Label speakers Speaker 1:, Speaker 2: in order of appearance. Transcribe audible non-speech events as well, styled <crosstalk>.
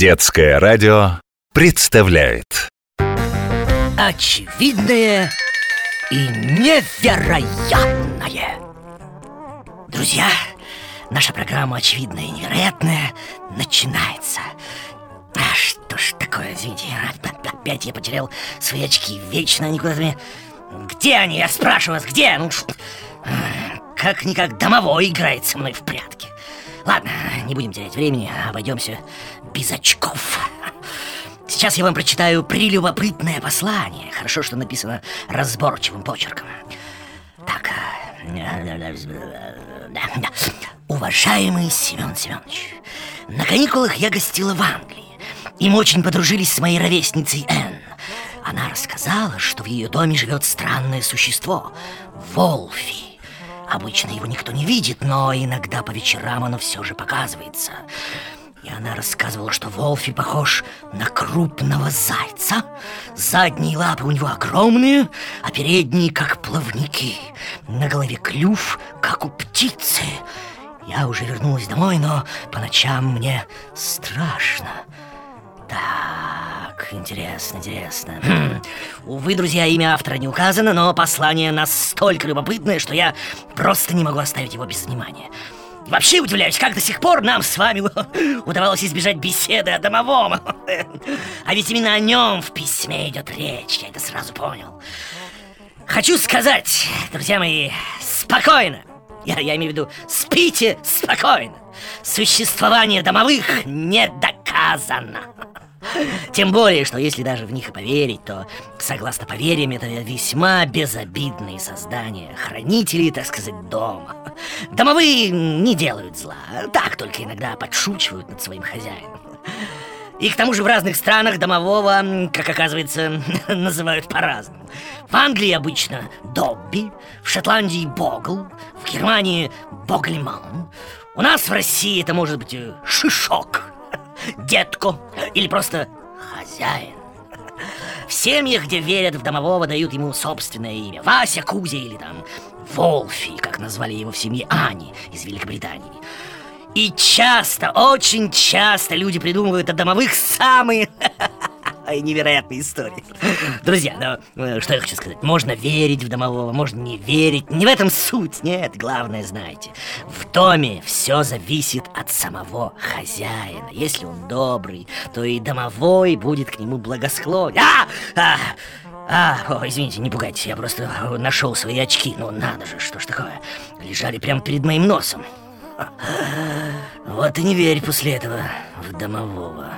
Speaker 1: Детское радио представляет
Speaker 2: Очевидное и невероятное Друзья, наша программа «Очевидное и невероятное» начинается а Что ж такое, извините, опять я потерял свои очки Вечно они куда-то. Где они, я спрашиваю вас, где? Ну, как-никак домовой играет со мной в прятки Ладно, не будем терять времени, обойдемся без очков. Сейчас я вам прочитаю прелюбопытное послание. Хорошо, что написано разборчивым почерком. Так, уважаемый Семен Семенович, на каникулах я гостила в Англии. И мы очень подружились с моей ровесницей Энн. Она рассказала, что в ее доме живет странное существо — Волфи. Обычно его никто не видит, но иногда по вечерам оно все же показывается. И она рассказывала, что Волфи похож на крупного зайца. Задние лапы у него огромные, а передние как плавники. На голове клюв, как у птицы. Я уже вернулась домой, но по ночам мне страшно. Так, интересно, интересно. Хм. Увы, друзья, имя автора не указано, но послание настолько любопытное, что я просто не могу оставить его без внимания. Вообще удивляюсь, как до сих пор нам с вами <laughs> удавалось избежать беседы о домовом. <laughs> А ведь именно о нем в письме идет речь, я это сразу понял. Хочу сказать, друзья мои, спокойно. Я, я имею в виду, спите спокойно. Существование домовых не доказано. Тем более, что если даже в них и поверить, то, согласно поверьям, это весьма безобидные создания, хранители, так сказать, дома. Домовые не делают зла, так только иногда подшучивают над своим хозяином. И к тому же в разных странах домового, как оказывается, <laughs> называют по-разному. В Англии обычно Добби, в Шотландии Богл, в Германии Боглиман. У нас в России это может быть э, Шишок <laughs> детко или просто хозяин. В семьях, где верят в домового, дают ему собственное имя. Вася, Кузя или там Волфи, как назвали его в семье Ани из Великобритании. И часто, очень часто люди придумывают о домовых самые <laughs> невероятные истории. Друзья, ну, э, что я хочу сказать? Можно верить в домового, можно не верить. Не в этом суть, нет. Главное, знаете, в доме все зависит от самого хозяина. Если он добрый, то и домовой будет к нему благосклонен. А! а! А, о, извините, не пугайтесь, я просто нашел свои очки. Ну, надо же, что ж такое? Лежали прямо перед моим носом. Вот и не верь после этого в домового.